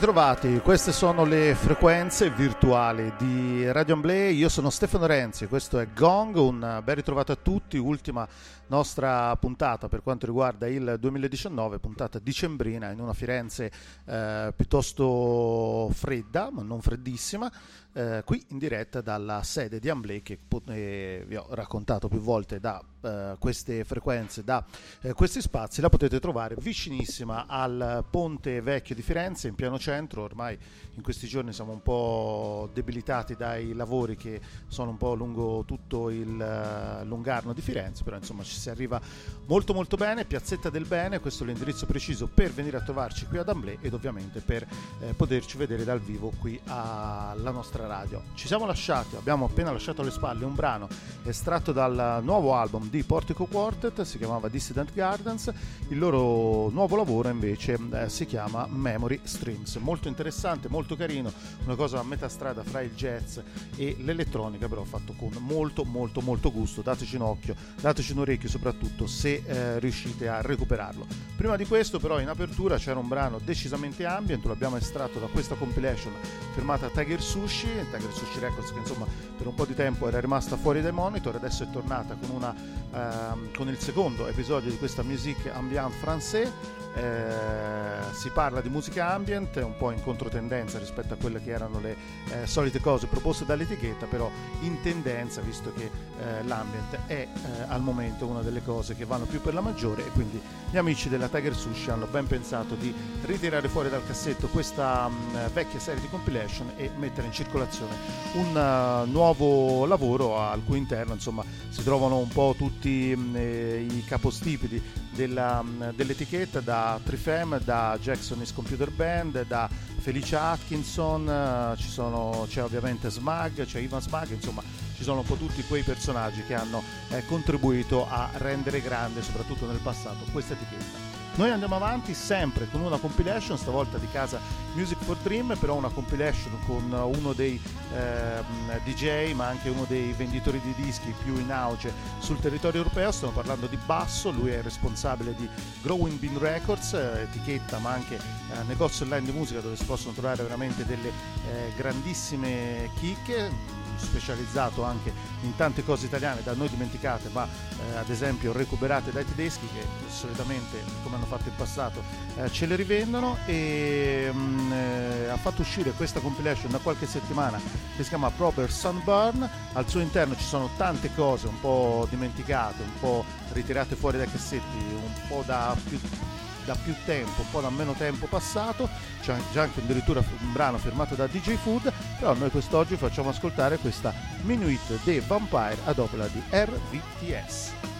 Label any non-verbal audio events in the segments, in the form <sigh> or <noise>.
ritrovati, queste sono le frequenze virtuali di Radio Amblè, io sono Stefano Renzi, questo è Gong, un ben ritrovato a tutti, ultima nostra puntata per quanto riguarda il 2019, puntata dicembrina in una Firenze eh, piuttosto fredda, ma non freddissima, eh, qui in diretta dalla sede di Amblè che eh, vi ho raccontato più volte da eh, queste frequenze, da eh, questi spazi, la potete trovare vicinissima al ponte vecchio di Firenze in piano centro, ormai in questi giorni siamo un po' debilitati dai lavori che sono un po' lungo tutto il uh, lungarno di Firenze, però insomma ci si arriva molto molto bene, Piazzetta del Bene, questo è l'indirizzo preciso per venire a trovarci qui ad Amblè ed ovviamente per eh, poterci vedere dal vivo qui alla nostra radio. Ci siamo lasciati, abbiamo appena lasciato alle spalle un brano estratto dal nuovo album di Portico Quartet, si chiamava Dissident Gardens, il loro nuovo lavoro invece eh, si chiama Memory Strings, molto interessante, molto carino, una cosa a metà strada fra il jazz e l'elettronica, però fatto con molto molto molto gusto, dateci un occhio, dateci un orecchio soprattutto se eh, riuscite a recuperarlo. Prima di questo però in apertura c'era un brano decisamente ambient, lo abbiamo estratto da questa compilation firmata Tiger Sushi, Tiger Sushi Records che insomma per un po' di tempo era rimasta fuori dai monitor, adesso è tornata con una ehm, con il secondo episodio di questa Musique Ambiante Français. Eh, si parla di musica ambient, un po' in controtendenza rispetto a quelle che erano le eh, solite cose proposte dall'etichetta, però in tendenza, visto che eh, l'ambient è eh, al momento una delle cose che vanno più per la maggiore e quindi gli amici della Tiger Sushi hanno ben pensato di ritirare fuori dal cassetto questa mh, mm, vecchia serie di compilation e mettere in circolazione un uh, nuovo lavoro al cui interno insomma si trovano un po' tutti mh, mm, eh, i capostipiti della, mm, dell'etichetta, da Trifem, da Jackson's Computer Band, da Felicia Atkinson, uh, sono, c'è ovviamente Smag, c'è Ivan Smag, insomma ci sono un po' tutti quei personaggi che hanno eh, contribuito a rendere grande, soprattutto nel passato, questa etichetta. Noi andiamo avanti sempre con una compilation, stavolta di casa Music for Dream, però una compilation con uno dei eh, DJ ma anche uno dei venditori di dischi più in auge sul territorio europeo, stiamo parlando di Basso, lui è responsabile di Growing Bean Records, eh, etichetta ma anche eh, negozio online di musica dove si possono trovare veramente delle eh, grandissime chicche specializzato anche in tante cose italiane da noi dimenticate ma eh, ad esempio recuperate dai tedeschi che solitamente come hanno fatto in passato eh, ce le rivendono e mh, mm, eh, ha fatto uscire questa compilation da qualche settimana che si chiama Proper Sunburn. Al suo interno ci sono tante cose un po' dimenticate un po' ritirate fuori dai cassetti un po' da più da più tempo, un po' da meno tempo passato, c'è già anche addirittura un brano firmato da DJ Food, però noi quest'oggi facciamo ascoltare questa Minuit de Vampire ad opera di RVTS.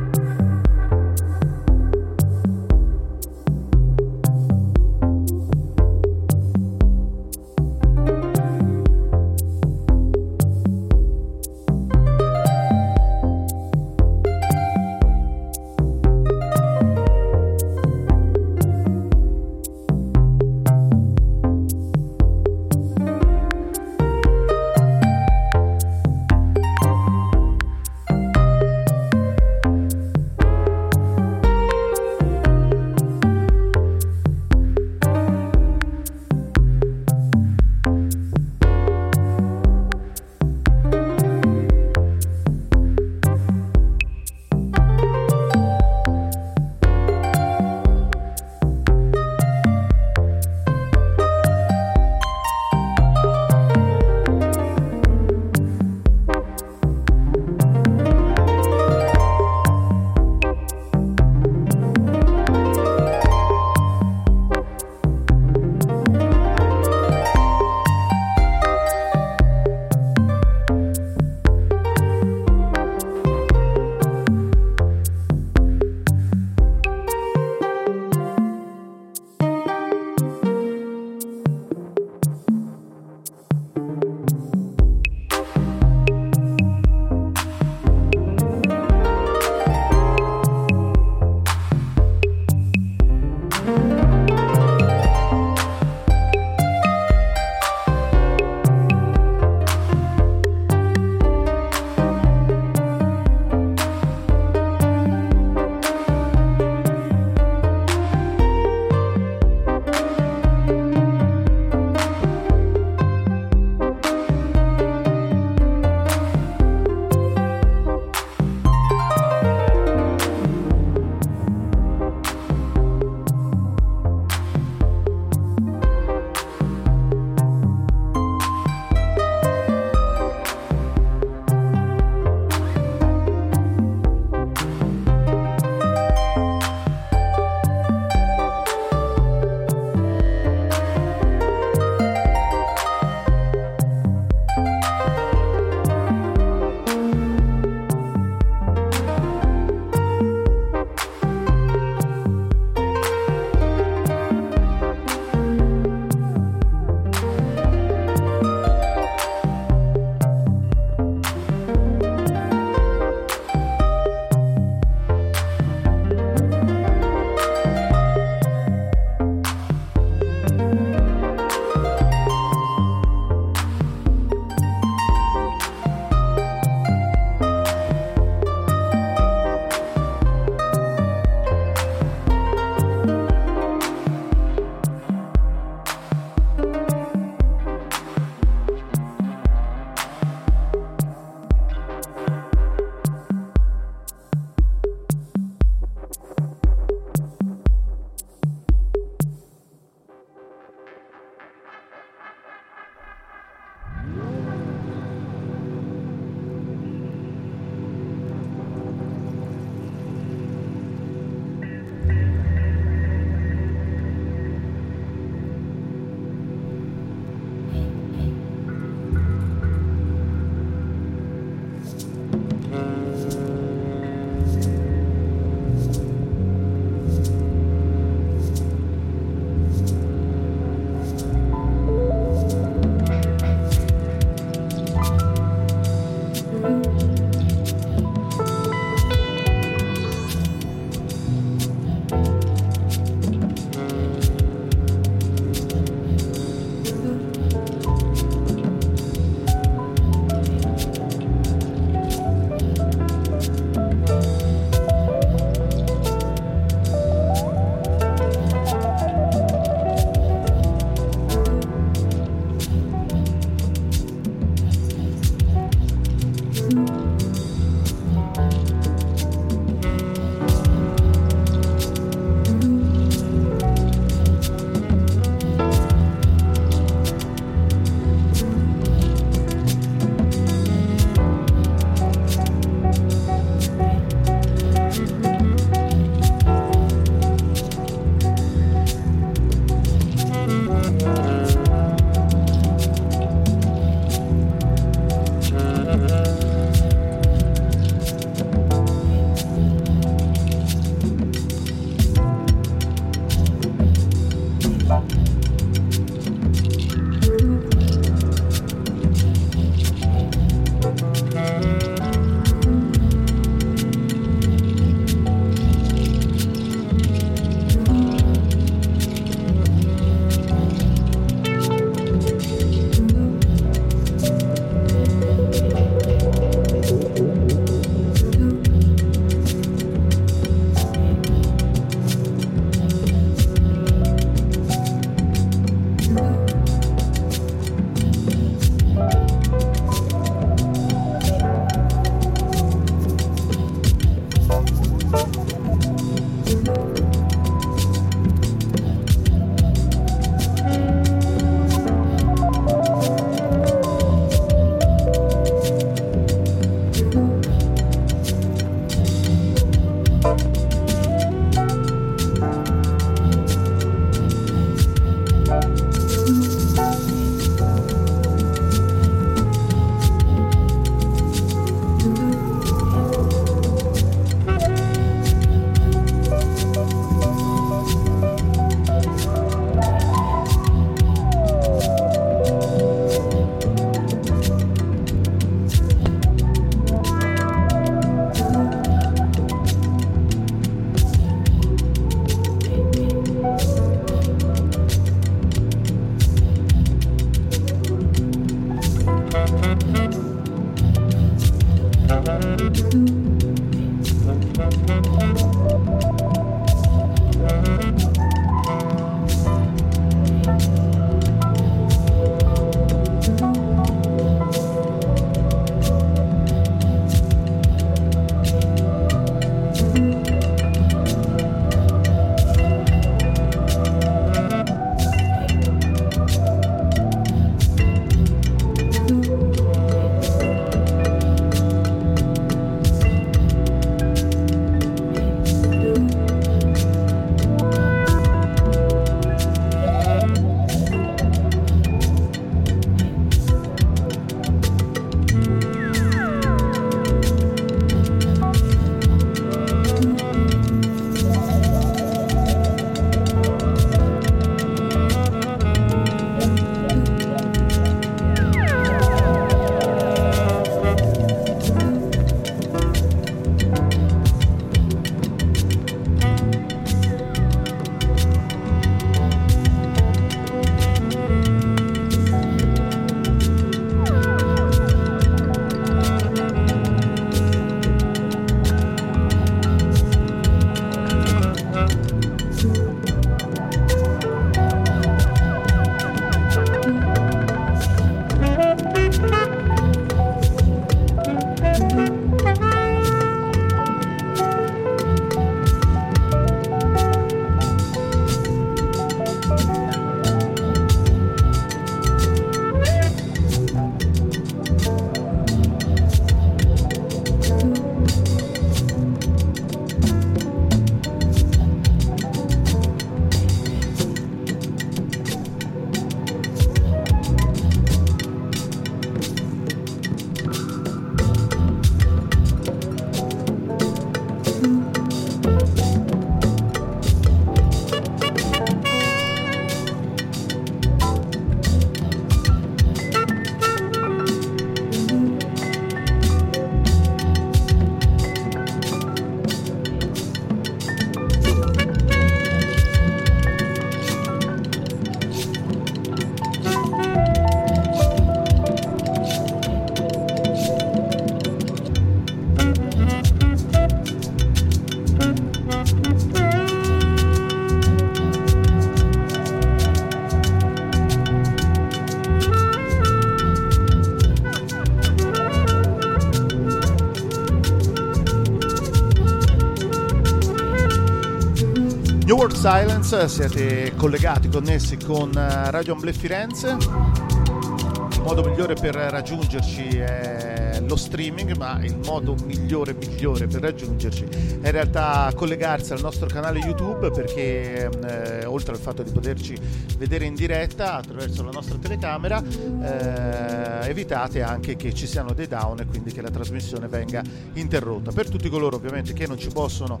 Silence, siete collegati, connessi con eh, Radio Amble Firenze. Il modo migliore per raggiungerci è lo streaming, ma il modo migliore, migliore per raggiungerci è in realtà collegarsi al nostro canale YouTube perché eh, oltre al fatto di poterci vedere in diretta attraverso la nostra telecamera, eh, evitate anche che ci siano dei down e quindi che la trasmissione venga interrotta. Per tutti coloro ovviamente che non ci possono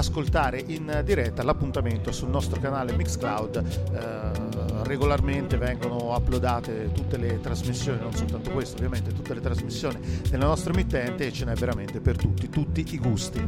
ascoltare in diretta, l'appuntamento sul nostro canale Mixcloud eh, regolarmente vengono uploadate tutte le trasmissioni, non soltanto questo, ovviamente tutte le trasmissioni della nostra emittente e ce n'è veramente per tutti, tutti i gusti.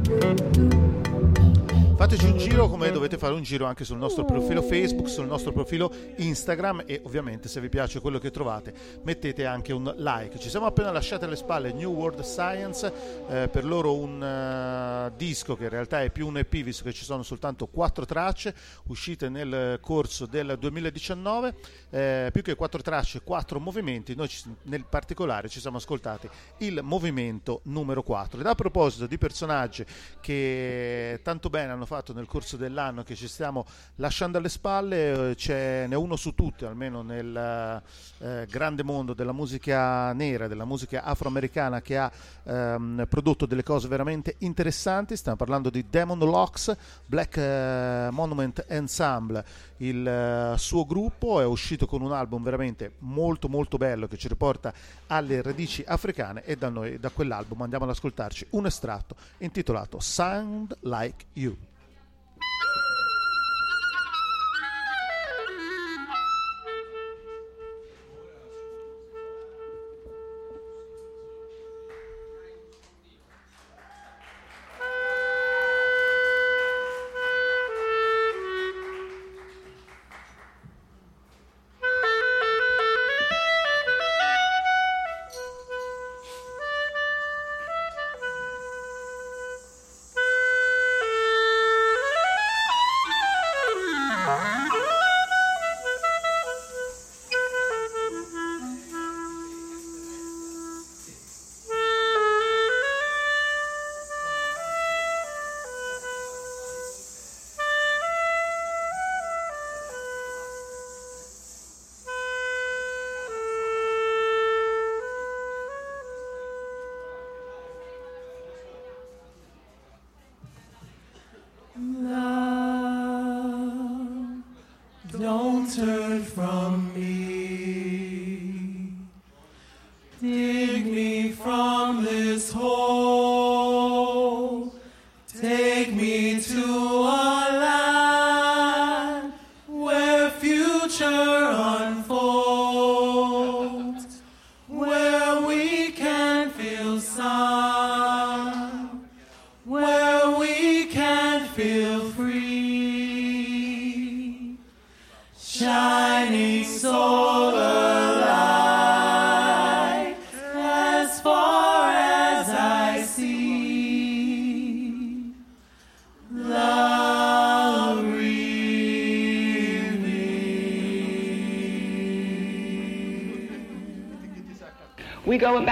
Fateci un giro come dovete fare un giro anche sul nostro profilo Facebook, sul nostro profilo Instagram e ovviamente se vi piace quello che trovate mettete anche un like. Ci siamo appena lasciati alle spalle New World Science, eh, per loro un uh, disco che in realtà è più un EP visto che ci sono soltanto quattro tracce uscite nel corso del 2019, eh, più che quattro tracce, quattro movimenti, noi ci, nel particolare ci siamo ascoltati il movimento numero 4. Ed a proposito di personaggi che tanto bene hanno fatto nel corso dell'anno che ci stiamo lasciando alle spalle, eh, ce n'è uno su tutti, almeno nel eh, grande mondo della musica nera, della musica afroamericana che ha ehm, prodotto delle cose veramente interessanti. Stiamo parlando di Demon Locks, Black eh, Monument Ensemble. Il eh, suo gruppo è uscito con un album veramente molto molto bello che ci riporta alle radici africane e da noi da quell'album andiamo ad ascoltarci un estratto intitolato Sound Like You.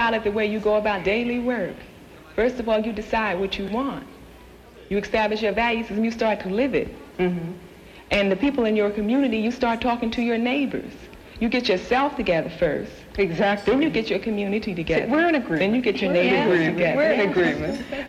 About it the way you go about daily work. First of all, you decide what you want. You establish your values and you start to live it. Mm-hmm. And the people in your community, you start talking to your neighbors. You get yourself together first. Exactly. Then you get your community together. We're in agreement. Then you get your neighbors together. We're in agreement.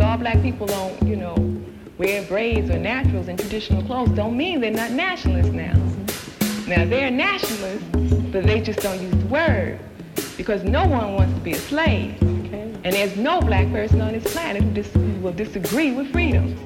All black people don't, you know, wear braids or naturals and traditional clothes, don't mean they're not nationalists now. Now they're nationalists, but they just don't use the word because no one wants to be a slave. Okay. And there's no black person on this planet who, dis- who will disagree with freedom.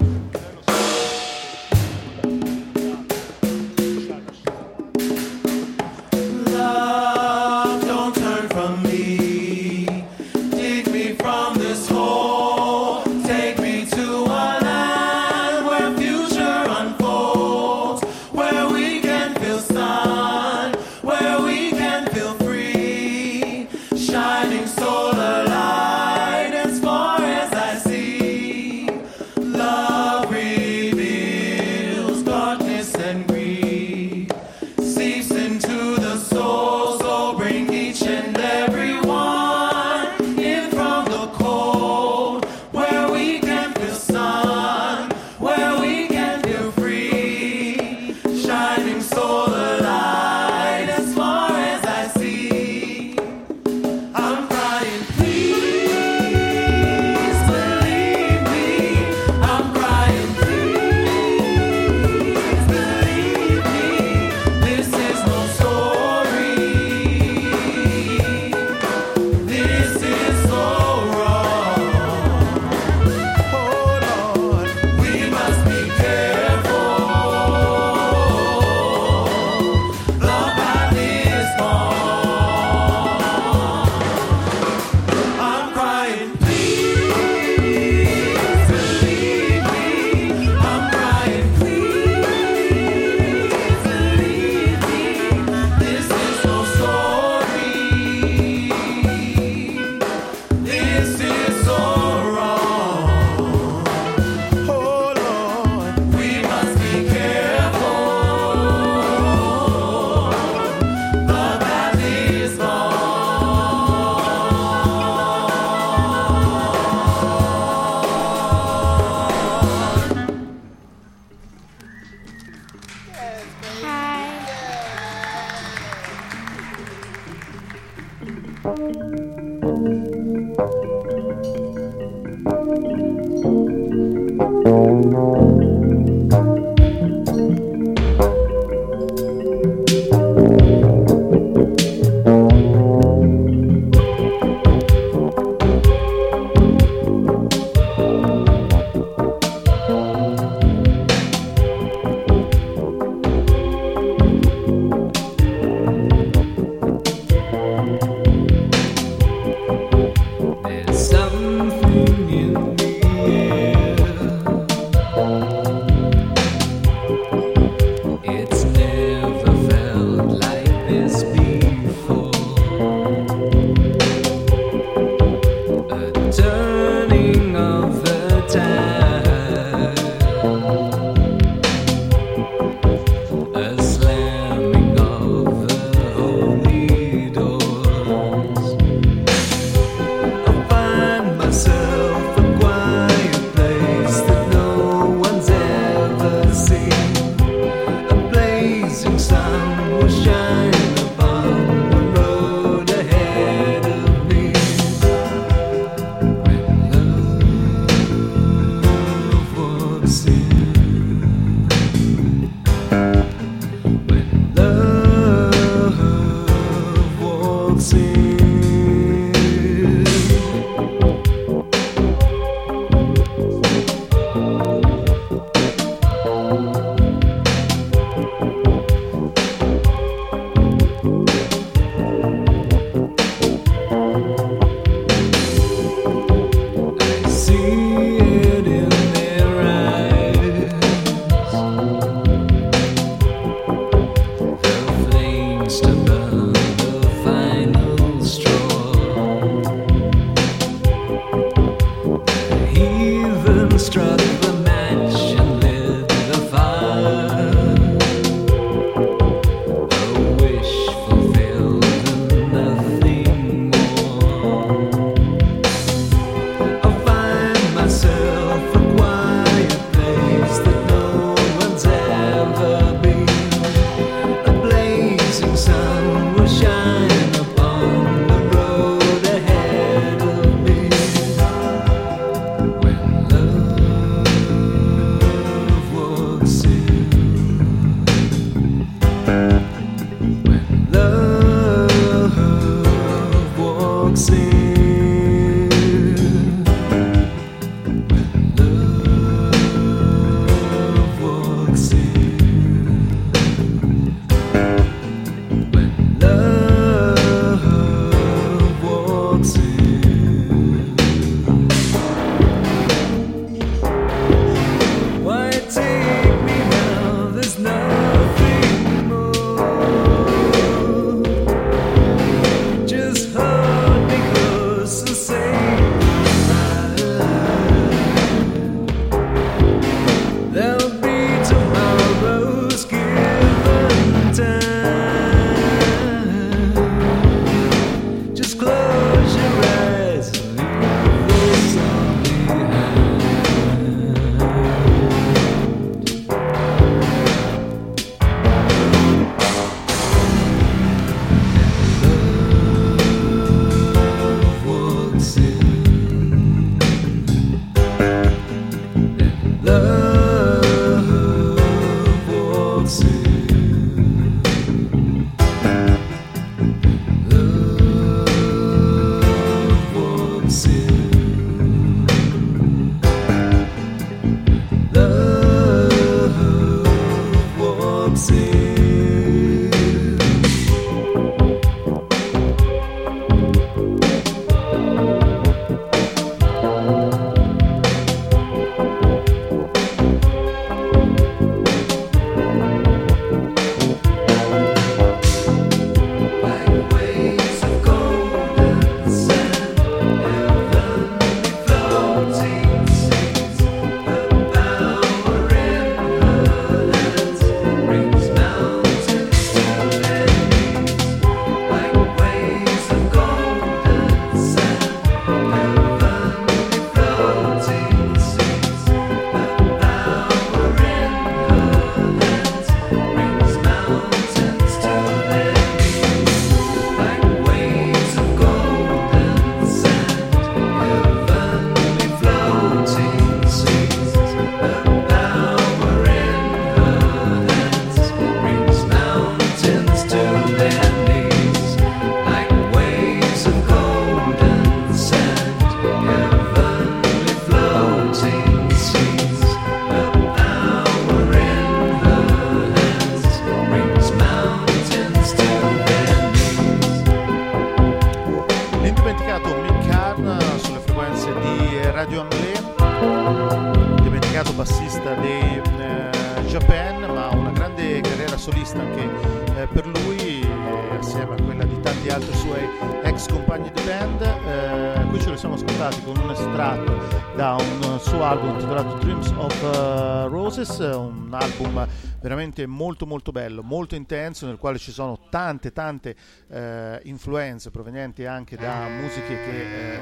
Veramente molto molto bello, molto intenso, nel quale ci sono tante tante eh, influenze provenienti anche da musiche che eh,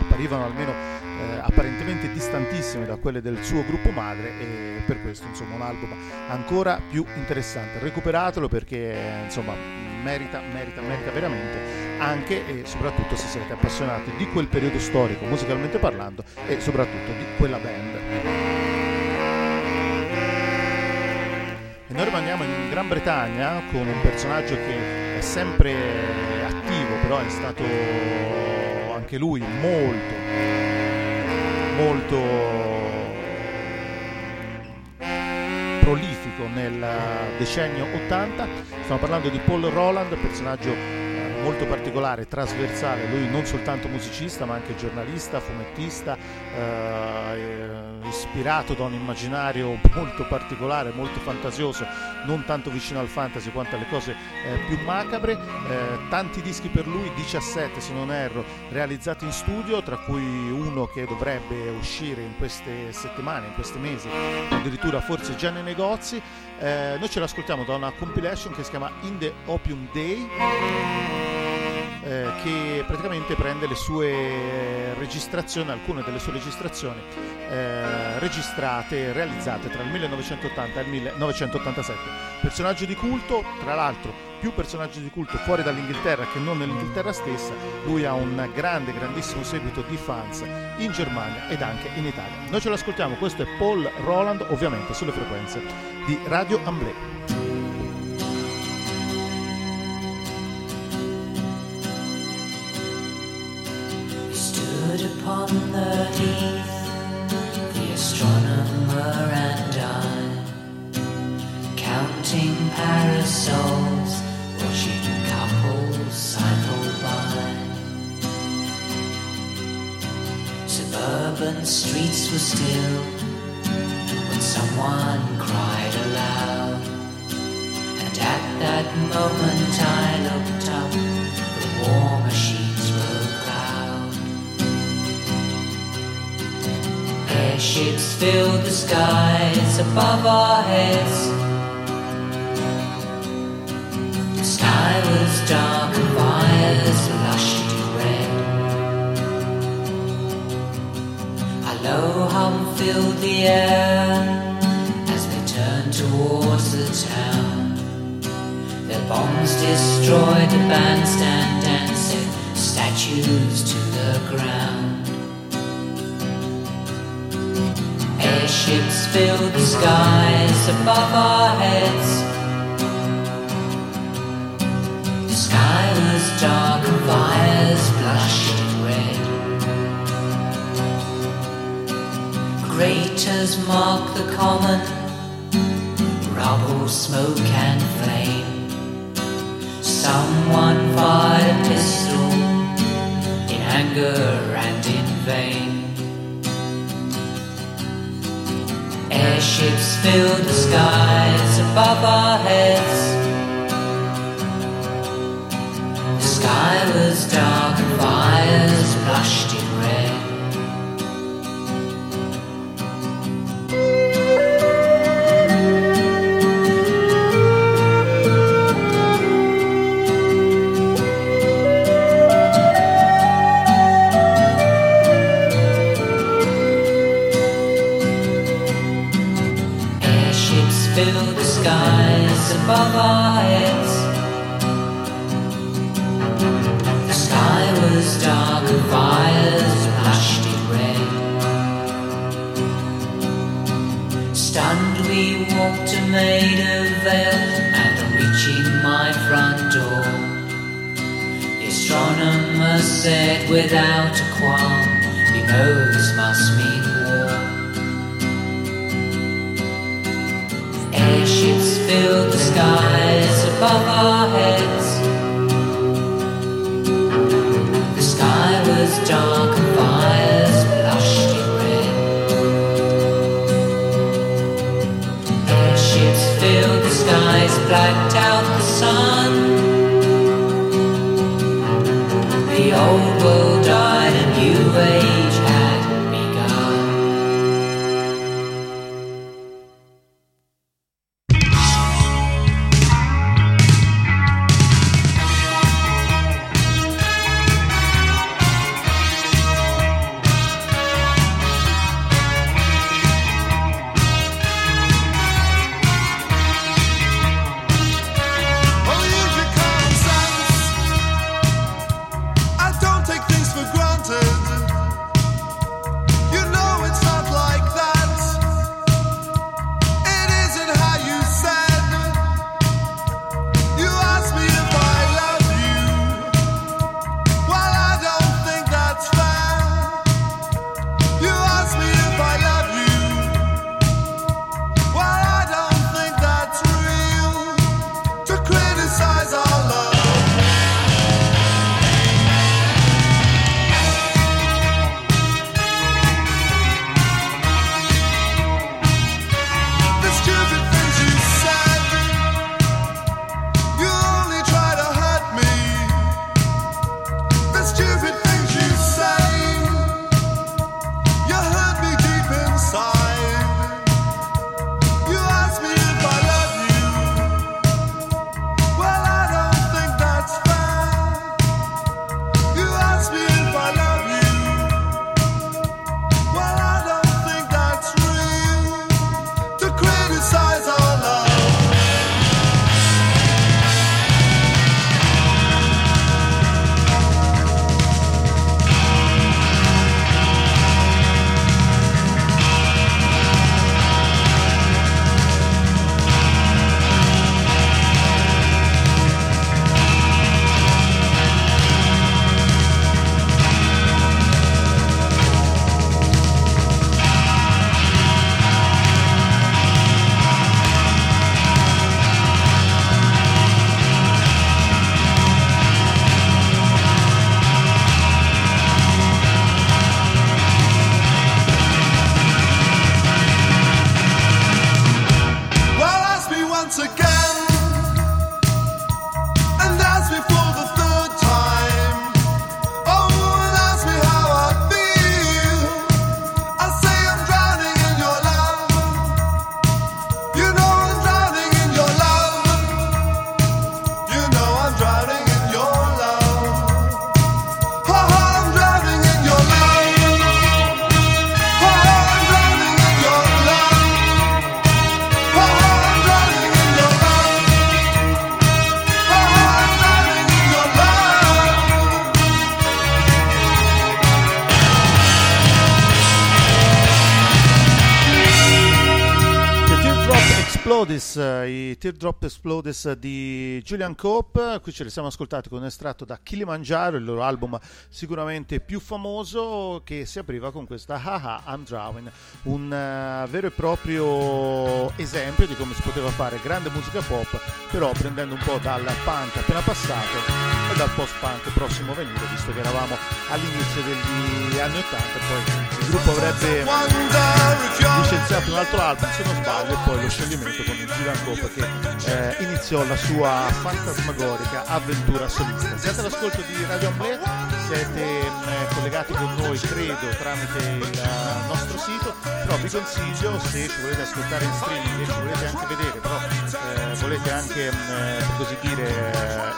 apparivano almeno eh, apparentemente distantissime da quelle del suo gruppo madre e per questo insomma un album ancora più interessante. Recuperatelo perché insomma merita, merita, merita veramente anche e soprattutto se siete appassionati di quel periodo storico musicalmente parlando e soprattutto di quella band. E noi rimaniamo in Gran Bretagna con un personaggio che è sempre attivo, però è stato anche lui molto, molto prolifico nel decennio 80. Stiamo parlando di Paul Roland, personaggio molto particolare, trasversale, lui non soltanto musicista ma anche giornalista, fumettista, eh, ispirato da un immaginario <laughs> molto particolare, molto fantasioso, non tanto vicino al fantasy quanto alle cose eh, più macabre, eh, tanti dischi per lui, 17 se non erro, realizzati in studio, tra cui uno che dovrebbe uscire in queste settimane, in questi mesi, addirittura forse già nei negozi. Eh, noi ce l'ascoltiamo da una compilation che si chiama In the Opium Day eh, che praticamente prende le sue registrazioni, alcune delle sue registrazioni eh, registrate, realizzate tra il 1980 e il 1987. Personaggio di culto, tra l'altro più personaggi di culto fuori dall'Inghilterra che non nell'Inghilterra stessa, lui ha un grande, grandissimo seguito di fans in Germania ed anche in Italia. Noi ce l'ascoltiamo, questo è Paul Roland, ovviamente sulle frequenze di Radio Amblè. Upon the heath, the astronomer and I, counting parasols, watching couples cycle by. Suburban streets were still when someone cried aloud, and at that moment I looked up, the war machine. Airships filled the skies above our heads. The sky was dark and fires blushed red. A low hum filled the air as they turned towards the town. Their bombs destroyed the bandstand and set statues to the ground. Airships fill the skies above our heads. The sky was dark and fires blushed red. Craters mark the common, rubble, smoke, and flame. Someone fired a pistol in anger and in vain. Airships filled the skies above our heads. The sky was dark and fires blushed heads. The sky was dark and fires blushed in red. Stunned, we walked a Maida Vale, and on reaching my front door, the astronomer said without a qualm, "You know this filled the skies above our heads. The sky was dark and fires blushed in red. Airships filled the skies, blacked out the sun. teardrop explodes the Julian Cope, qui ce li siamo ascoltati con un estratto da Kilimanjaro, il loro album sicuramente più famoso che si apriva con questa Haha I'm Drowning, un uh, vero e proprio esempio di come si poteva fare grande musica pop, però prendendo un po' dal punk appena passato e dal post-punk prossimo venire, visto che eravamo all'inizio degli anni 80 e poi il gruppo avrebbe licenziato un altro album se non sbaglio e poi lo scioglimento con il Gilan Cope che eh, iniziò la sua fantasmagorica avventura solista. Siete all'ascolto di Radio Amblè, siete eh, collegati con noi credo tramite il uh, nostro sito, però vi consiglio se ci volete ascoltare in streaming e ci volete anche vedere, però eh, volete anche eh, per così dire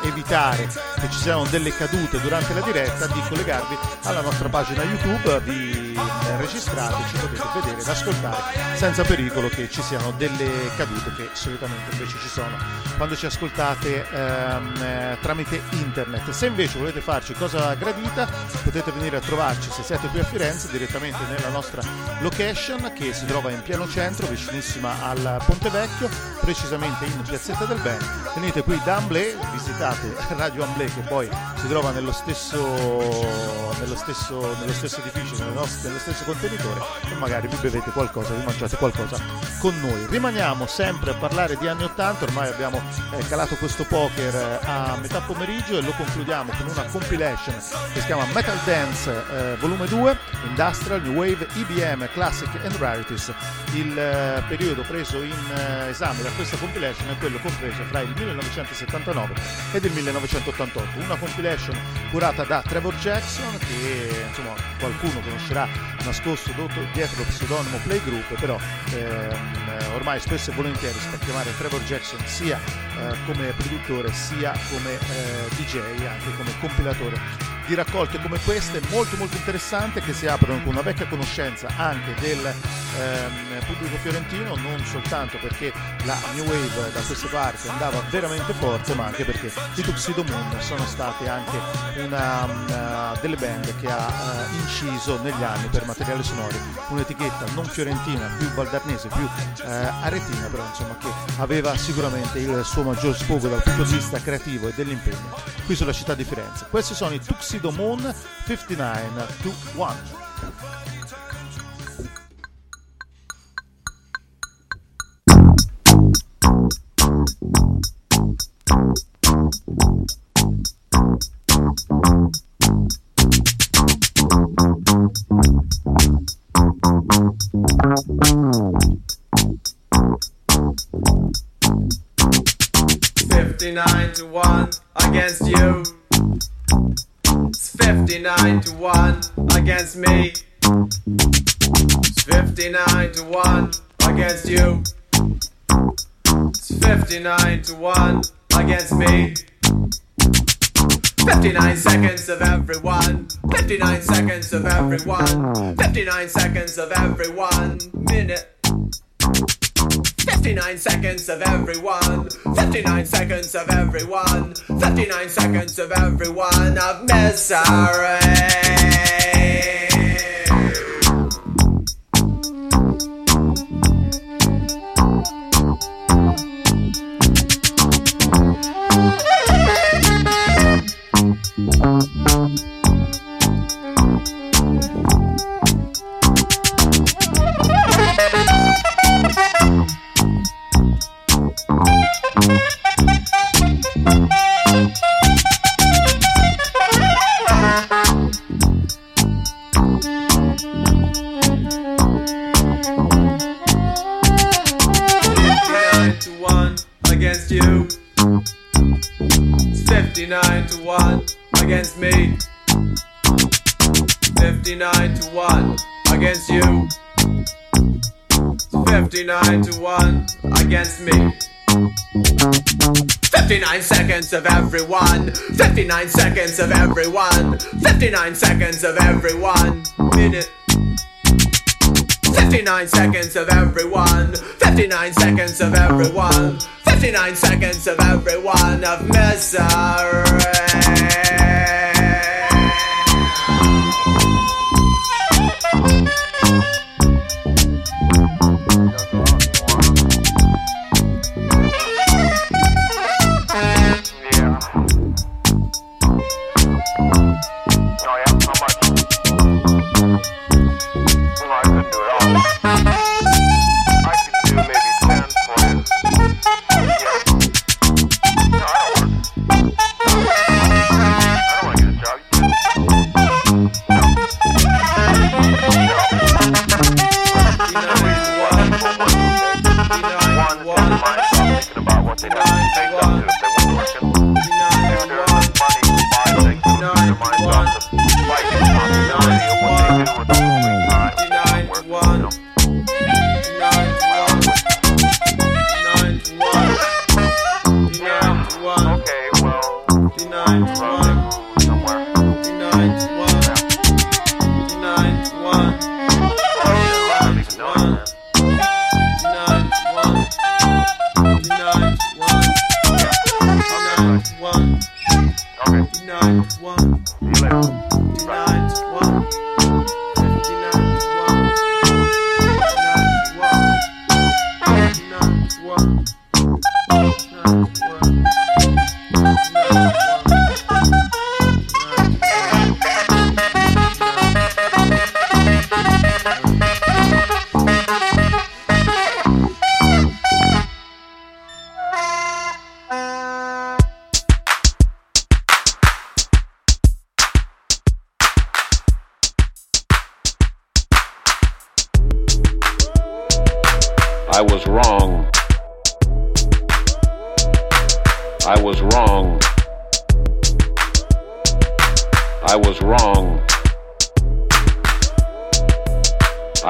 eh, evitare che ci siano delle cadute durante la diretta, di collegarvi alla nostra pagina YouTube, vi registrate, ci potete vedere ed ascoltare senza pericolo che ci siano delle cadute che solitamente invece ci sono quando ci ascoltate ehm, eh, tramite internet. Se invece volete farci cosa gradita potete venire a trovarci se siete qui a Firenze direttamente nella nostra location che si trova in pieno centro vicinissima al Ponte Vecchio, precisamente in Piazzetta del Bene. Venite qui da Amblè, visitate Radio Amblè che poi si trova nello stesso, nello stesso, nello stesso edificio, nello, nello stesso contenitore e magari vi bevete qualcosa, vi mangiate qualcosa con noi. Rimaniamo sempre a parlare di anni 80, ormai abbiamo eh, calato questo poker eh, a metà pomeriggio e lo concludiamo con una compilation che si chiama Metal Dance eh, Volume 2, Industrial, New Wave, IBM, Classic and Rarities. Il eh, periodo preso in eh, esame da questa compilation è quello compreso fra il 1979 ed il 1988, una compilation curata da Trevor Jackson che insomma qualcuno conoscerà nascosto dietro lo pseudonimo Playgroup, però ehm, ormai spesso e volentieri si può chiamare Trevor Jackson sia eh, come produttore sia come eh, DJ, anche come compilatore di raccolte come queste molto molto interessante che si aprono con una vecchia conoscenza anche del ehm, pubblico fiorentino non soltanto perché la New Wave da queste parti andava veramente forte ma anche perché i Tuxedo Moon sono state anche una, una delle band che ha uh, inciso negli anni per materiali sonori. Un'etichetta non fiorentina più valdarnese più uh, aretina però insomma che aveva sicuramente il suo maggior sfogo dal punto di vista creativo e dell'impegno qui sulla città di Firenze questi sono i Tuxedo Moon 59 to 1. Fifty-nine to one against you. It's 59 to 1 against me. It's 59 to 1 against you. It's 59 to 1 against me. 59 seconds of everyone. 59 seconds of everyone. 59 seconds of everyone. Minute. 59 seconds of everyone. 59 seconds of everyone. 59 seconds of everyone of misery. Seconds of everyone. 59 seconds of everyone. Minute. 59 seconds of everyone. 59 seconds of everyone. 59 seconds of everyone of misery. Uh,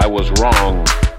I was wrong.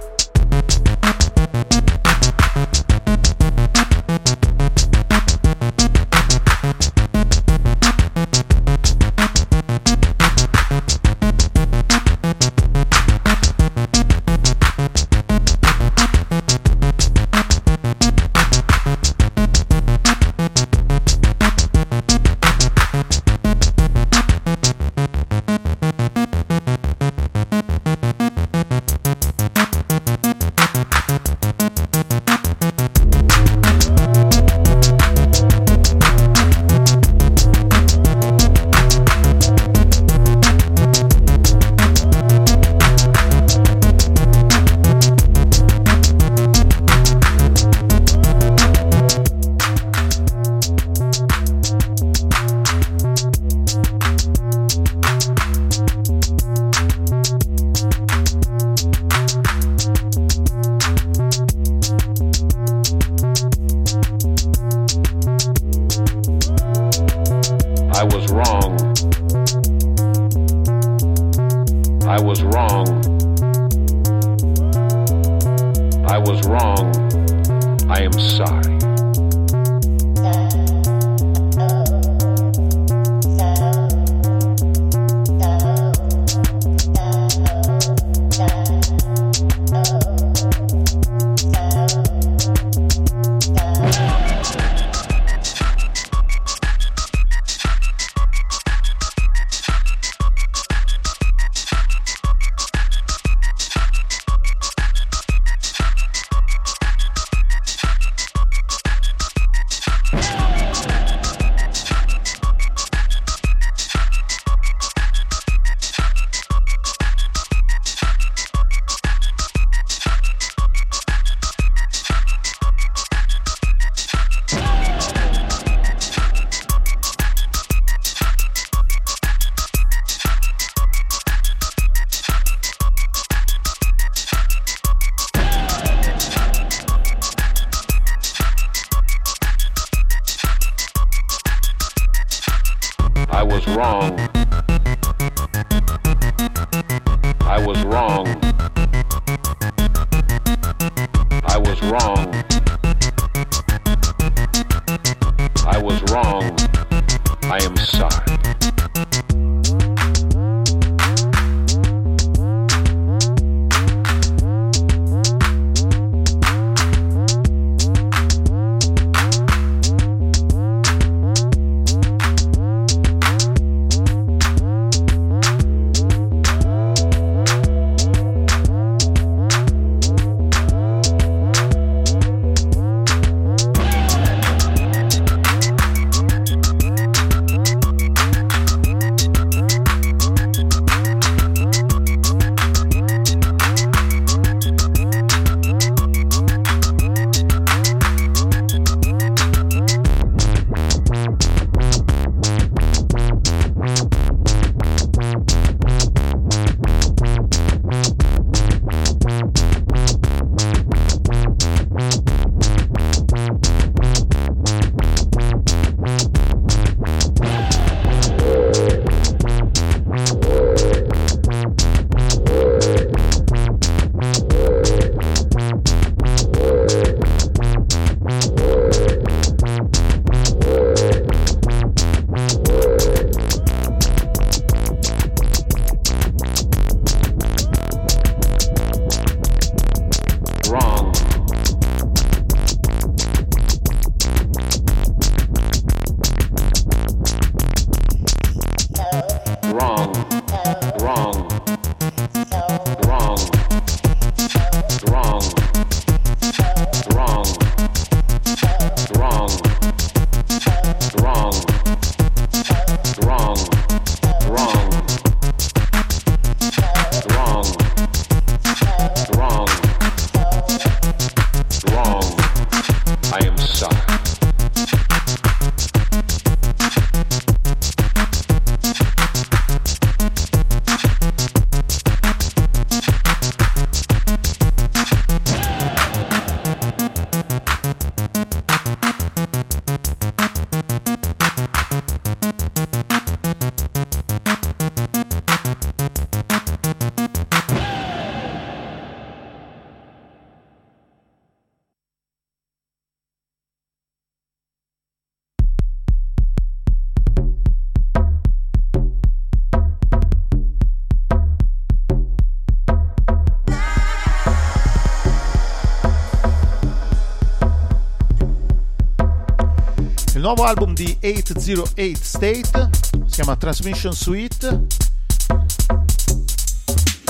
Nuovo album di 808 State si chiama Transmission Suite.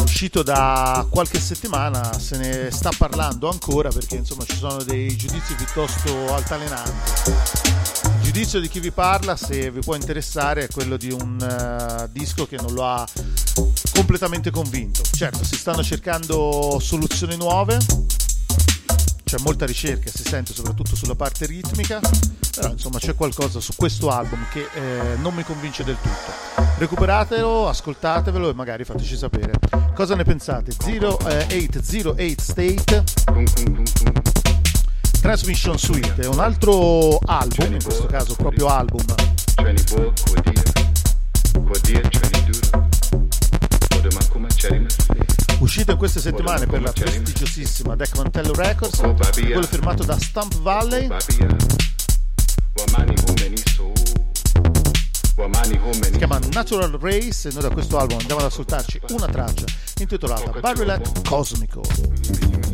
Uscito da qualche settimana, se ne sta parlando ancora perché insomma ci sono dei giudizi piuttosto altalenanti. Il giudizio di chi vi parla, se vi può interessare, è quello di un uh, disco che non lo ha completamente convinto. Certo, si stanno cercando soluzioni nuove, c'è molta ricerca, si sente soprattutto sulla parte ritmica, però insomma c'è qualcosa su questo album che eh, non mi convince del tutto. Recuperatelo, ascoltatevelo e magari fateci sapere cosa ne pensate. 0808 eh, State Transmission Suite è un altro album, in questo caso proprio album uscito in queste settimane per la prestigiosissima Deck Mantello Records, quello firmato da Stump Valley. Natural Race e noi da questo album andiamo ad ascoltarci una traccia intitolata Barrelet Cosmico.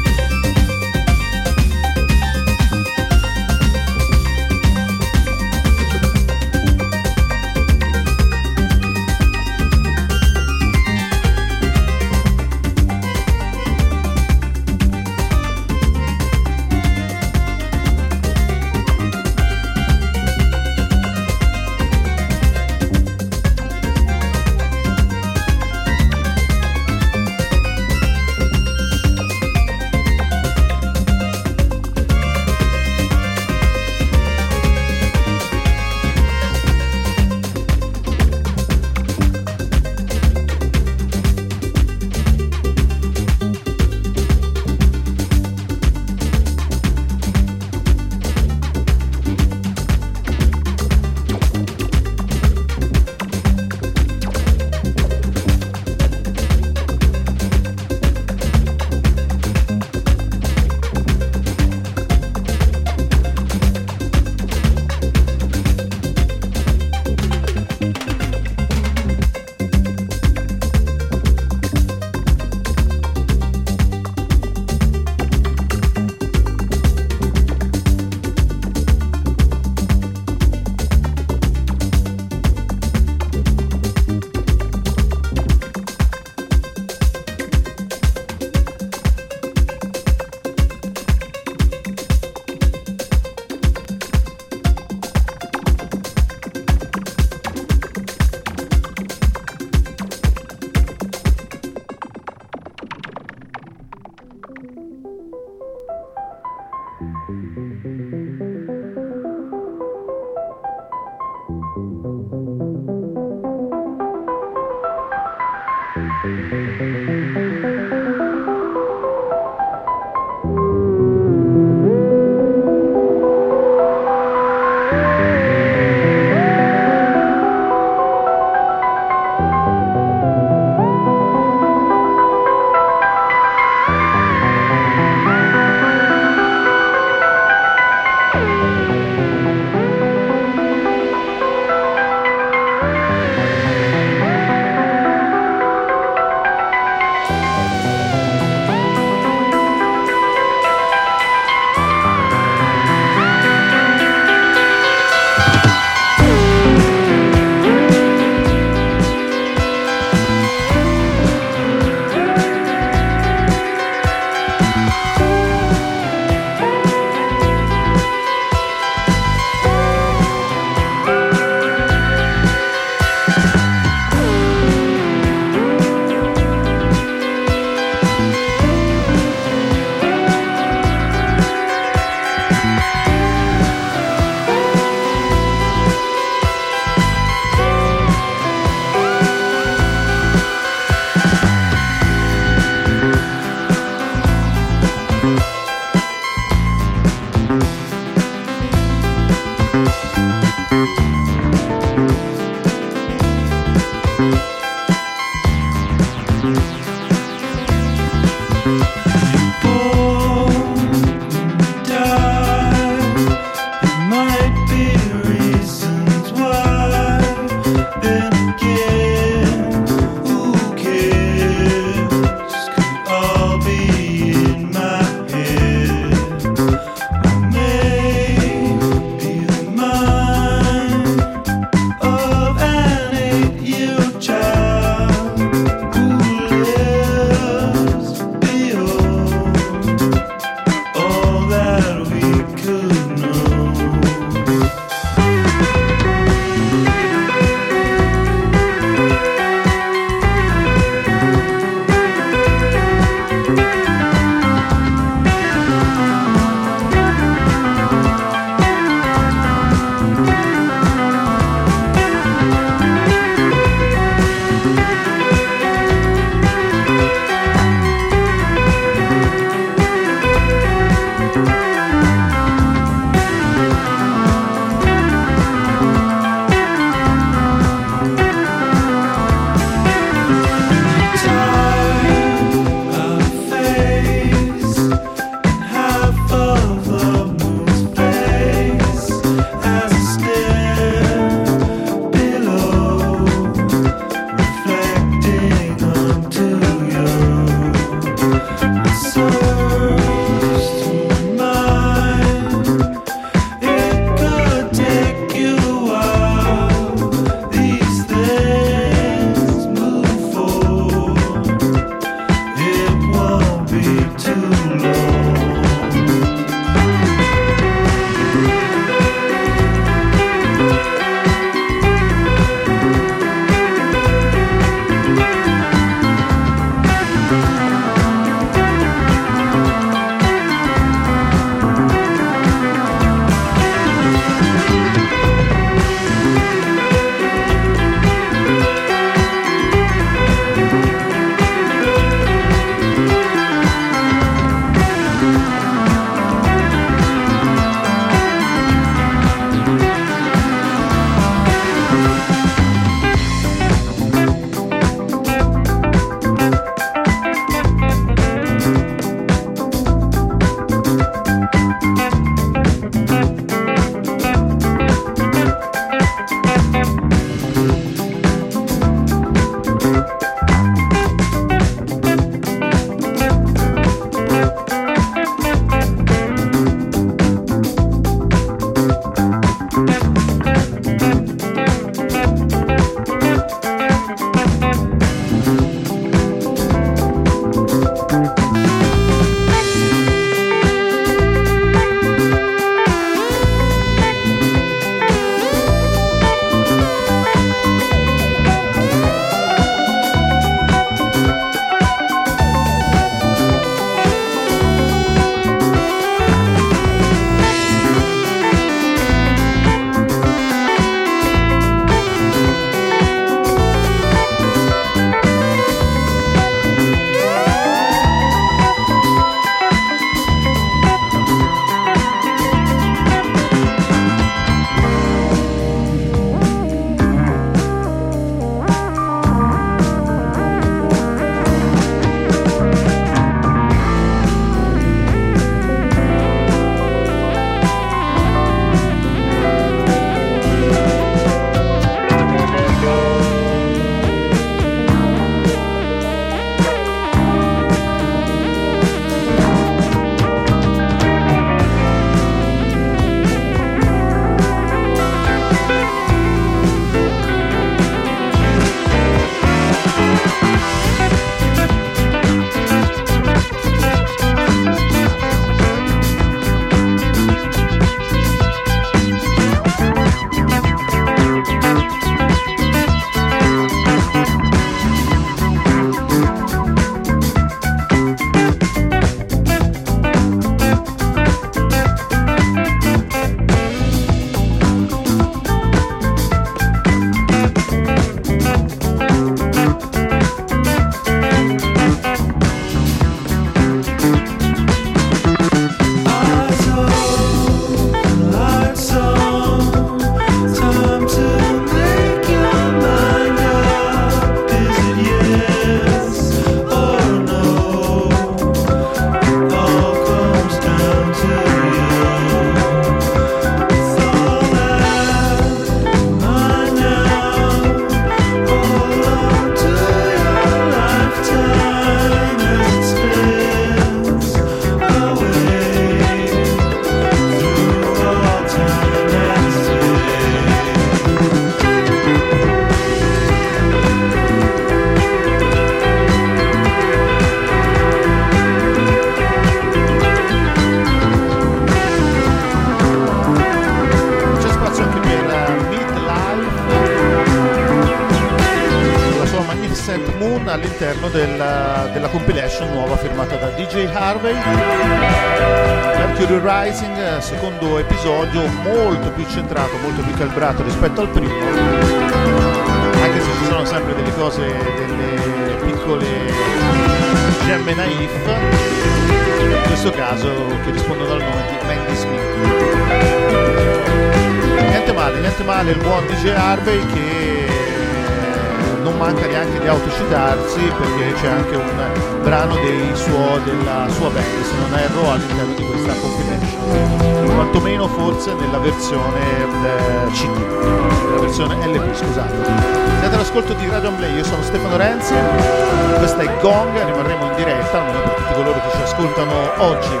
coloro che ci ascoltano oggi,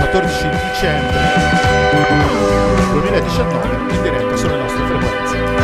14 dicembre 2019, in diretta sulle nostre frequenze.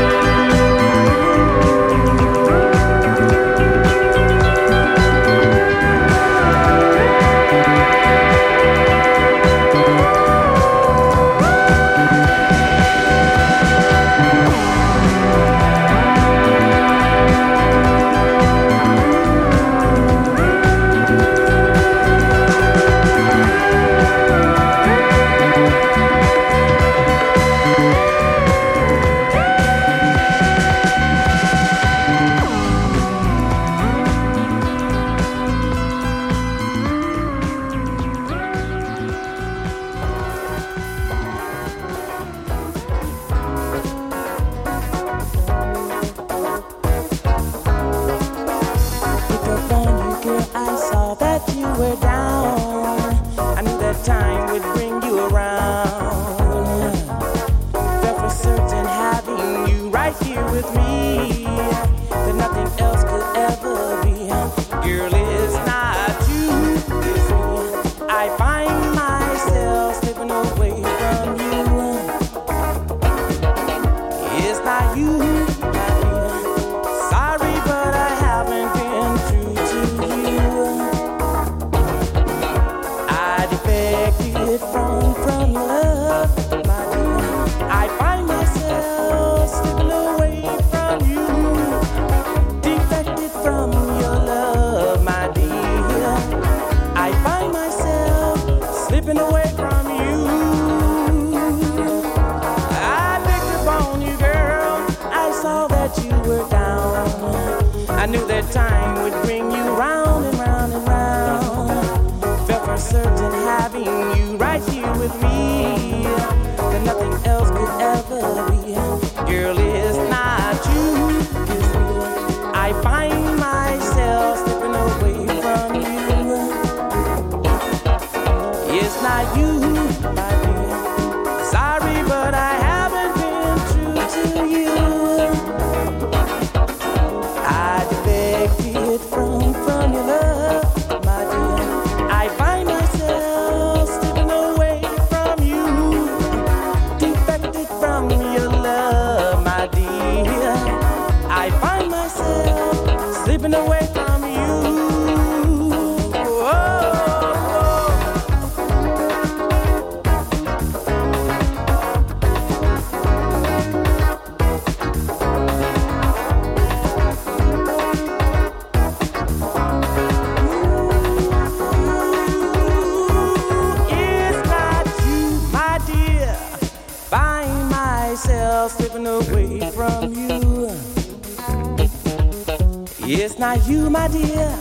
Now you, my dear.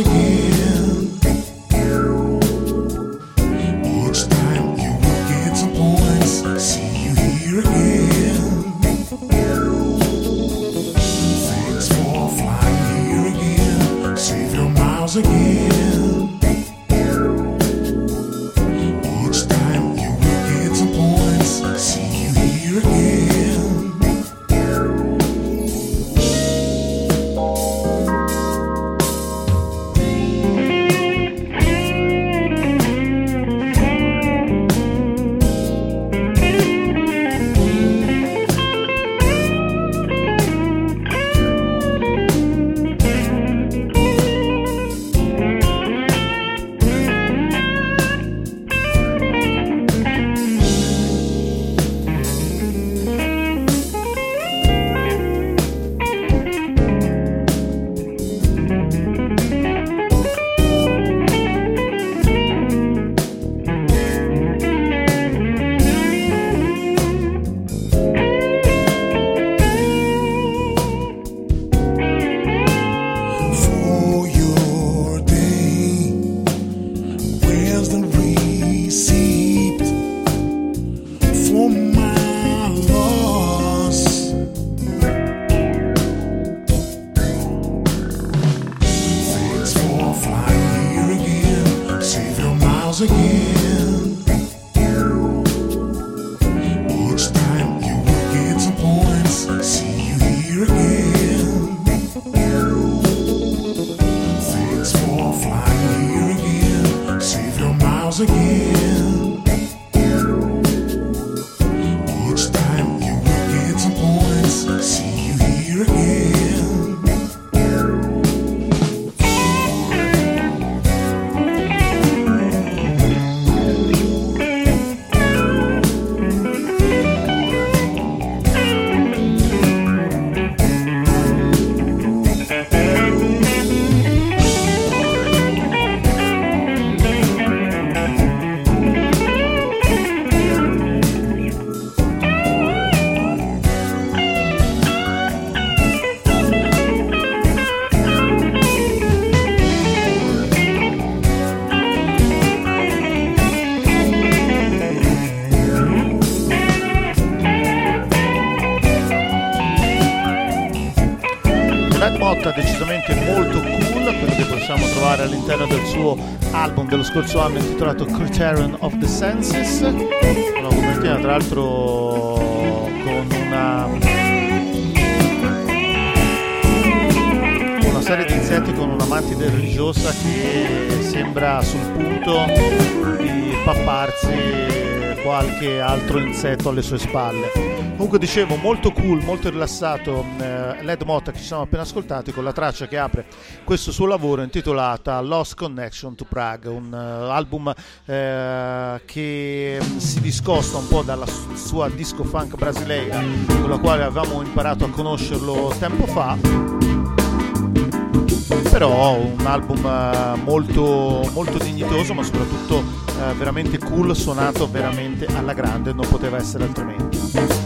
house. Trovare all'interno del suo album dello scorso anno intitolato Criterion of the Senses, una copertina tra l'altro con una, una serie di insetti con una mantide religiosa che sembra sul punto di papparsi qualche altro insetto alle sue spalle. Comunque dicevo, molto cool, molto rilassato eh, Led Motta che ci siamo appena ascoltati con la traccia che apre questo suo lavoro intitolata Lost Connection to Prague, un uh, album eh, che si discosta un po' dalla sua disco funk brasileira con la quale avevamo imparato a conoscerlo tempo fa. Però un album eh, molto, molto dignitoso ma soprattutto veramente cool suonato veramente alla grande non poteva essere altrimenti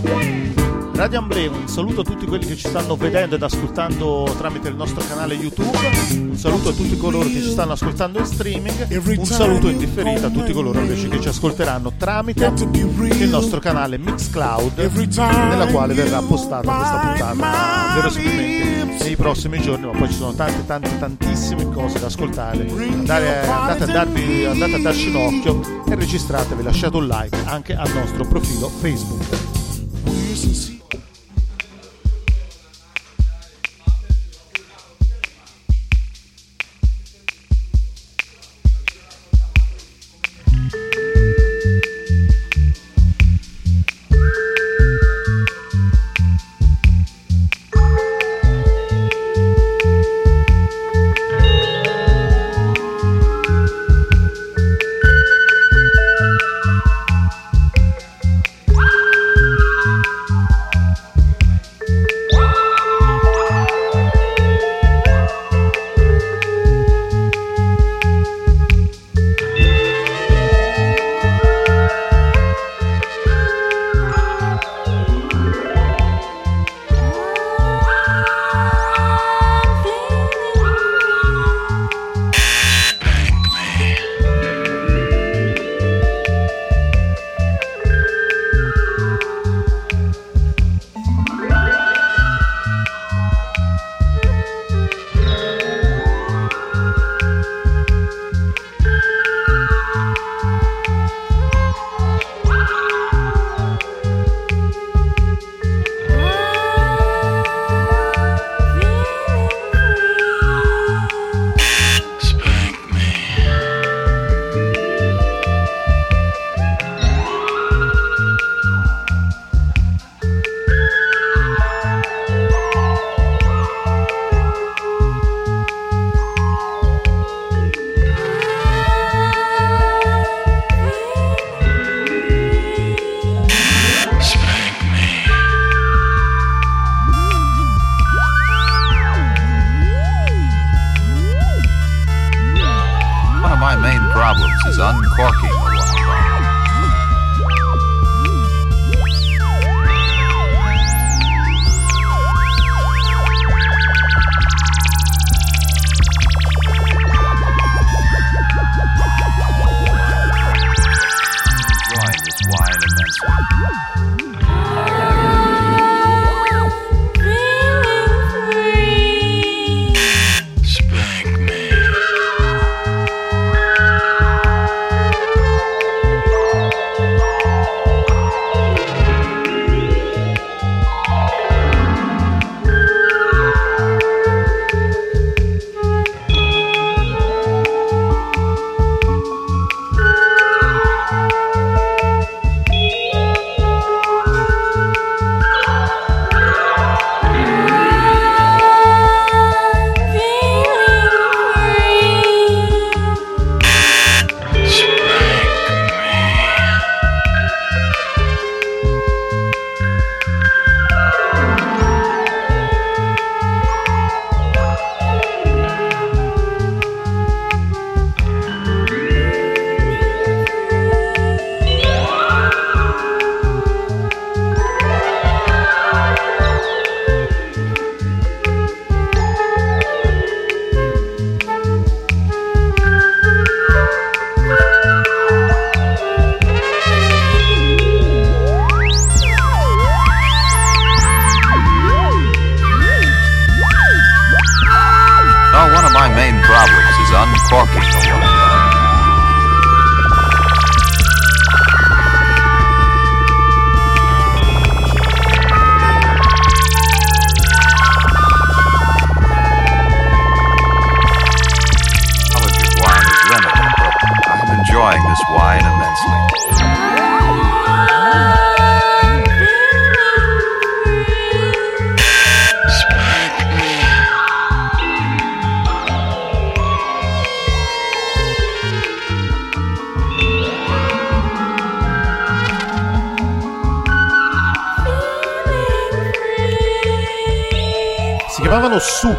Radio Amblè, un saluto a tutti quelli che ci stanno vedendo ed ascoltando tramite il nostro canale YouTube, un saluto a tutti coloro che ci stanno ascoltando in streaming, un saluto in differita a tutti coloro invece che ci ascolteranno tramite il nostro canale Mixcloud, nella quale verrà postata questa puntata verosimilmente nei prossimi giorni, ma poi ci sono tante tante tantissime cose da ascoltare. Andare, andate, a darvi, andate a darci un occhio e registratevi, lasciate un like anche al nostro profilo Facebook.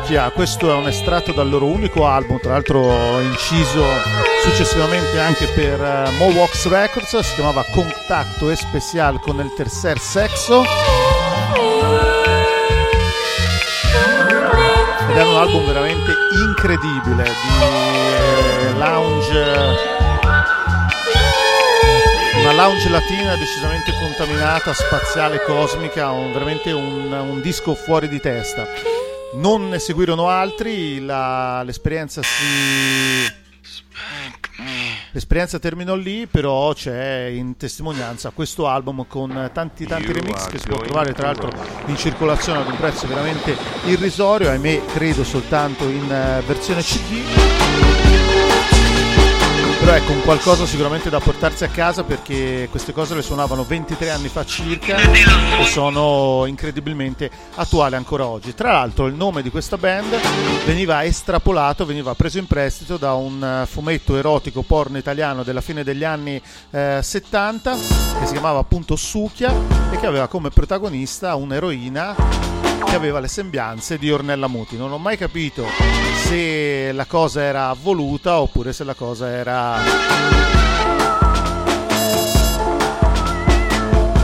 Sukia, questo è un estratto dal loro unico album, tra l'altro inciso successivamente anche per eh, Mowox Records, si chiamava Contacto Especial con il tercer sexo. Ed era un album veramente incredibile di eh, lounge una lounge latina decisamente contaminata, spaziale, cosmica, un- veramente un, un disco fuori di testa. Non ne seguirono altri, la- l'esperienza si... L'esperienza terminò lì, però c'è in testimonianza questo album con tanti tanti remix che si può trovare tra l'altro in circolazione ad un prezzo veramente irrisorio, ahimè credo soltanto in eh, versione CD. Però ecco, un qualcosa sicuramente da portarsi a casa perché queste cose le suonavano 23 anni fa circa e sono incredibilmente attuali ancora oggi. Tra l'altro il nome di questa band veniva estrapolato, veniva preso in prestito da un eh, fumetto erotico porno italiano della fine degli anni eh, 70 che si chiamava appunto Succhia e che aveva come protagonista un'eroina che aveva le sembianze di Ornella Muti. Non ho mai capito se la cosa era voluta oppure se la cosa era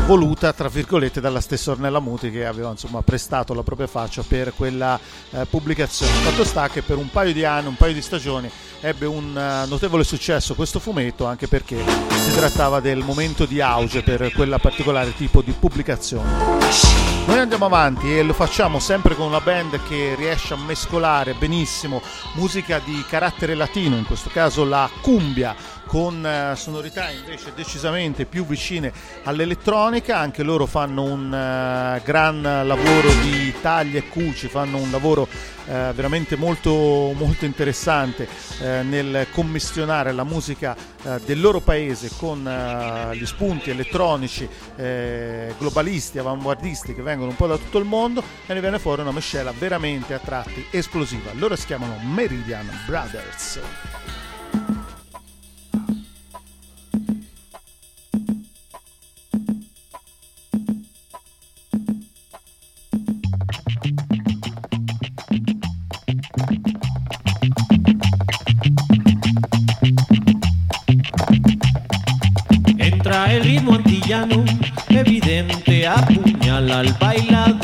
voluta tra virgolette dalla stessa Ornella Muti che aveva insomma prestato la propria faccia per quella eh, pubblicazione. Fatto sta che per un paio di anni, un paio di stagioni ebbe un eh, notevole successo questo fumetto anche perché si trattava del momento di auge per quella particolare tipo di pubblicazione. Noi andiamo avanti e lo facciamo sempre con una band che riesce a mescolare benissimo musica di carattere latino, in questo caso la cumbia, con eh, sonorità invece decisamente più vicine all'elettronica, anche loro fanno un eh, gran lavoro di tagli e cuci, fanno un lavoro eh, veramente molto, molto interessante eh, nel commissionare la musica eh, del loro paese con eh, gli spunti elettronici eh, globalisti, avanguardisti che vengono un po' da tutto il mondo e ne viene fuori una miscela veramente a tratti esplosiva. Loro si chiamano Meridian Brothers. Al bailador.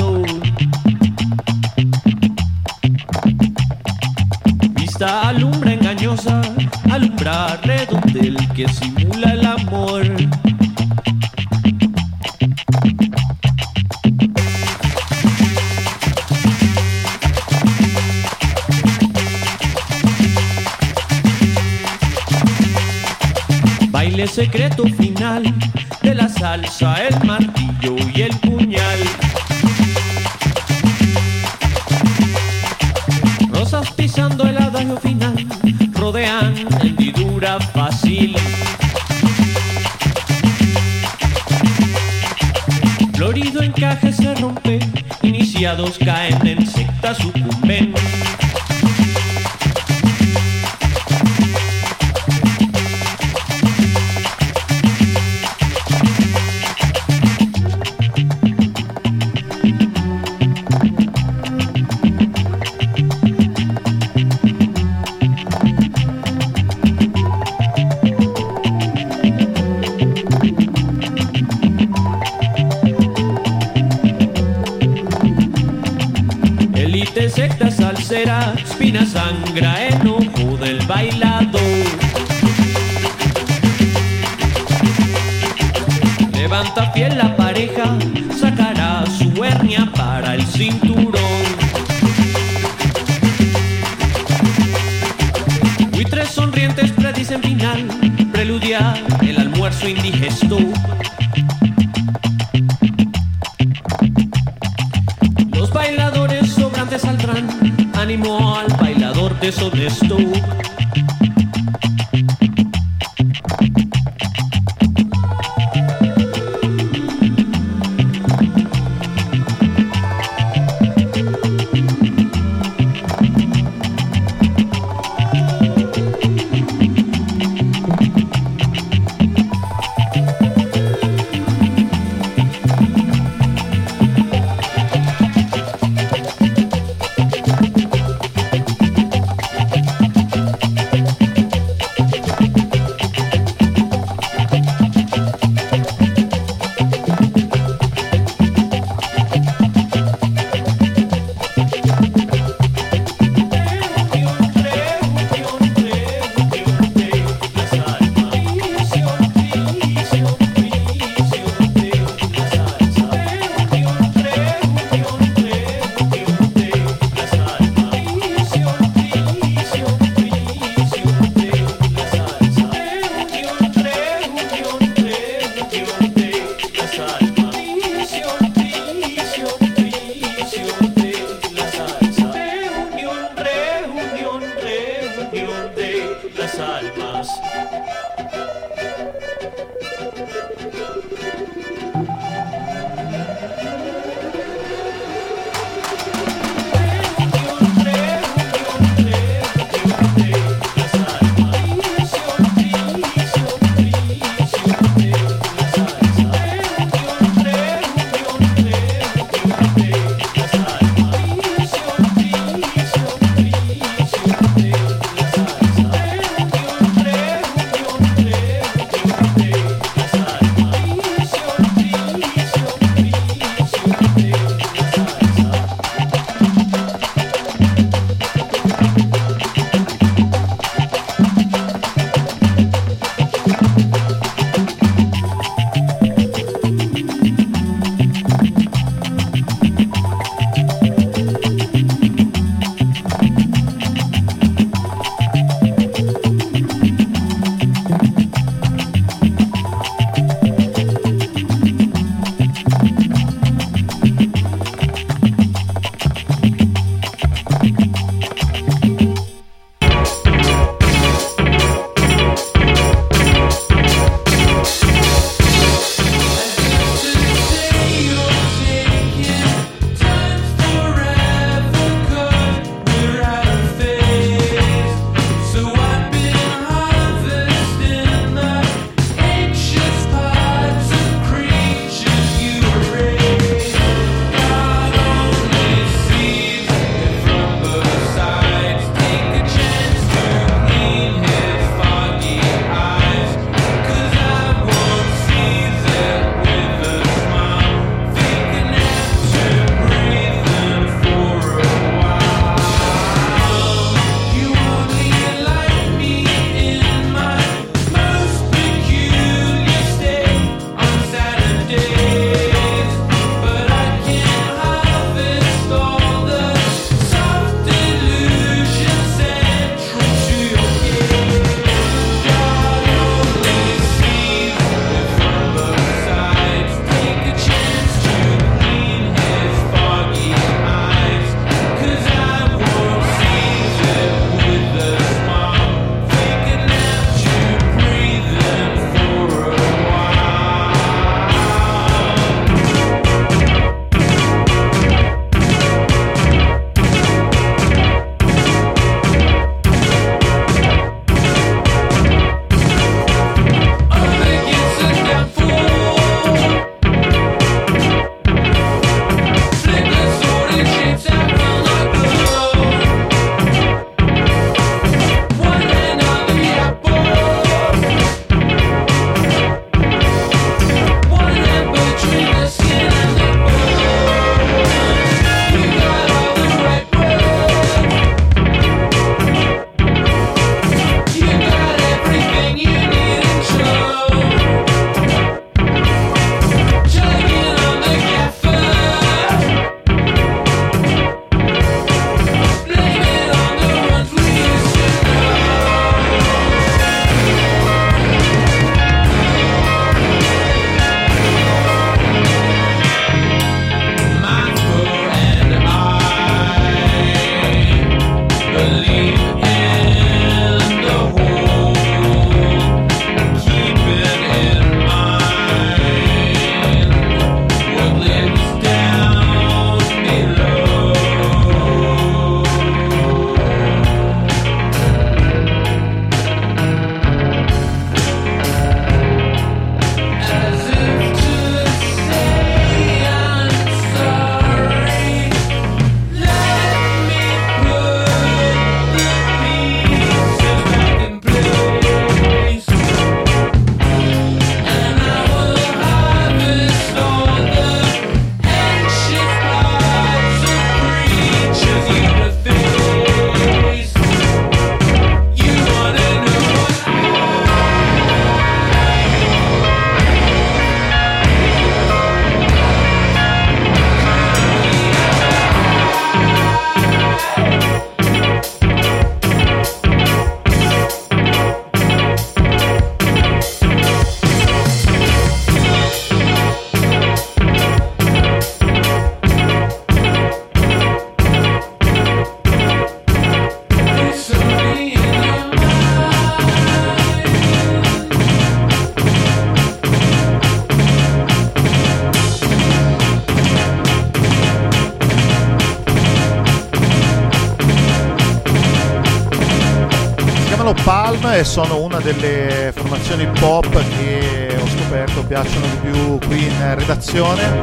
E sono una delle formazioni pop che ho scoperto piacciono di più qui in redazione.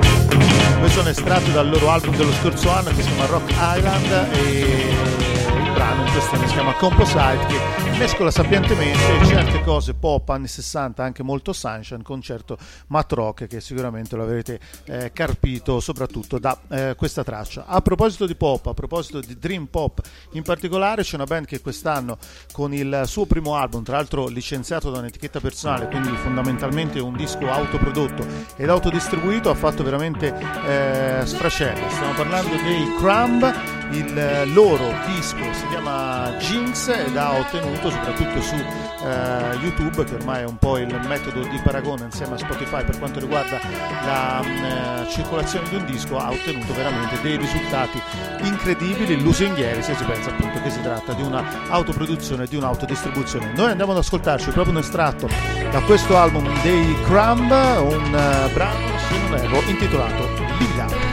Questo è un estratto dal loro album dello scorso anno che si chiama Rock Island e il brano in questione si chiama Composite che mescola sapientemente certe cose pop anni 60, anche molto sunshine, con certo mat rock che sicuramente lo avrete eh, carpito soprattutto da eh, questa traccia. A proposito di pop, a proposito di dream pop in particolare, c'è una band che quest'anno con il suo primo album, tra l'altro licenziato da un'etichetta personale, quindi fondamentalmente un disco autoprodotto ed autodistribuito, ha fatto veramente eh, sfracella. Stiamo parlando dei Crumb, il loro disco si chiama Jinx ed ha ottenuto soprattutto su eh, YouTube che ormai è un po' il metodo di paragone insieme a Spotify per quanto riguarda la eh, circolazione di un disco ha ottenuto veramente dei risultati incredibili. Lusinghieri se si pensa appunto che si tratta di una autoproduzione di un'autodistribuzione. Noi andiamo ad ascoltarci proprio un estratto da questo album dei Crumb un uh, brano se non erro intitolato Villa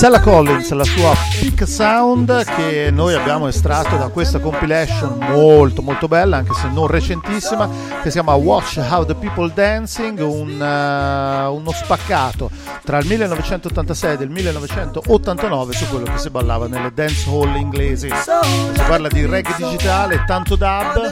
Sella Collins, la sua Pick Sound che noi abbiamo estratto da questa compilation molto molto bella, anche se non recentissima, che si chiama Watch How the People Dancing, un, eh, uno spaccato tra il 1986 e il 1989 su quello che si ballava nelle dance hall inglesi. Si parla di reggae digitale, tanto dub.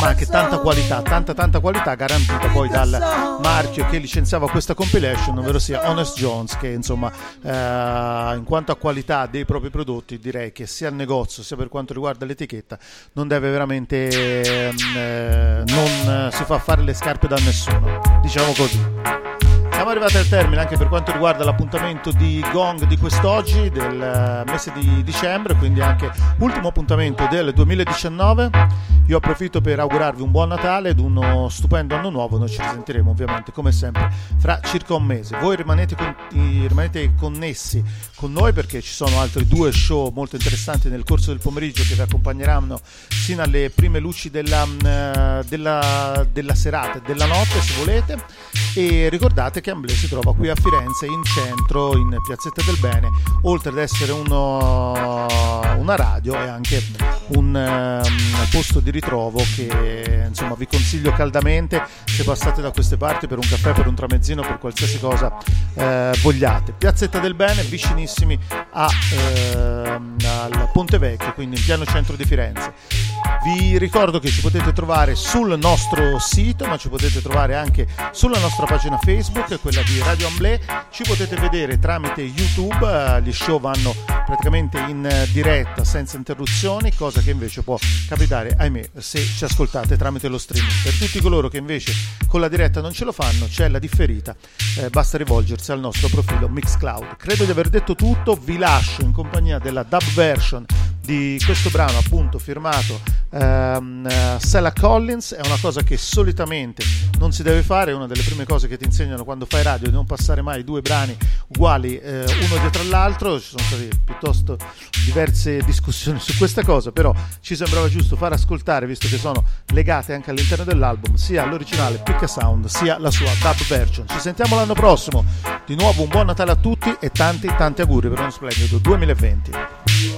Ma anche tanta qualità, tanta tanta qualità garantita poi dal marchio che licenziava questa compilation, ovvero sia Honest Jones, che insomma eh, in quanto a qualità dei propri prodotti direi che sia il negozio sia per quanto riguarda l'etichetta non deve veramente eh, non si fa fare le scarpe da nessuno, diciamo così. Siamo arrivati al termine anche per quanto riguarda l'appuntamento di Gong di quest'oggi, del eh, mese di dicembre, quindi anche ultimo appuntamento del 2019. Io approfitto per augurarvi un buon Natale ed uno stupendo anno nuovo. Noi ci risentiremo ovviamente come sempre fra circa un mese. Voi rimanete, con- rimanete connessi con noi perché ci sono altri due show molto interessanti nel corso del pomeriggio che vi accompagneranno sino alle prime luci della, mm, eh, della, della serata della notte se volete. E ricordate che Amblè si trova qui a Firenze in centro, in Piazzetta del Bene, oltre ad essere uno- una radio è anche un, eh, un posto di ritrovo che insomma vi consiglio caldamente se passate da queste parti per un caffè, per un tramezzino, per qualsiasi cosa eh, vogliate. Piazzetta del Bene, vicinissimi a, ehm, al Ponte Vecchio, quindi in piano centro di Firenze. Vi ricordo che ci potete trovare sul nostro sito, ma ci potete trovare anche sulla nostra pagina Facebook, quella di Radio Amblè. Ci potete vedere tramite YouTube, eh, gli show vanno praticamente in eh, diretta senza interruzioni, cosa che invece può capitare, ahimè, se ci ascoltate tramite lo streaming. Per tutti coloro che invece con la diretta non ce lo fanno, c'è la differita, eh, basta rivolgersi al nostro profilo Mixcloud. Credo di aver detto tutto, vi lascio in compagnia della dub version di questo brano appunto firmato ehm, eh, Sella Collins è una cosa che solitamente non si deve fare è una delle prime cose che ti insegnano quando fai radio di non passare mai due brani uguali eh, uno dietro all'altro ci sono state piuttosto diverse discussioni <laughs> su questa cosa però ci sembrava giusto far ascoltare visto che sono legate anche all'interno dell'album sia l'originale Pick a Sound sia la sua dub version. Ci sentiamo l'anno prossimo. Di nuovo un buon Natale a tutti e tanti tanti auguri per uno splendido 2020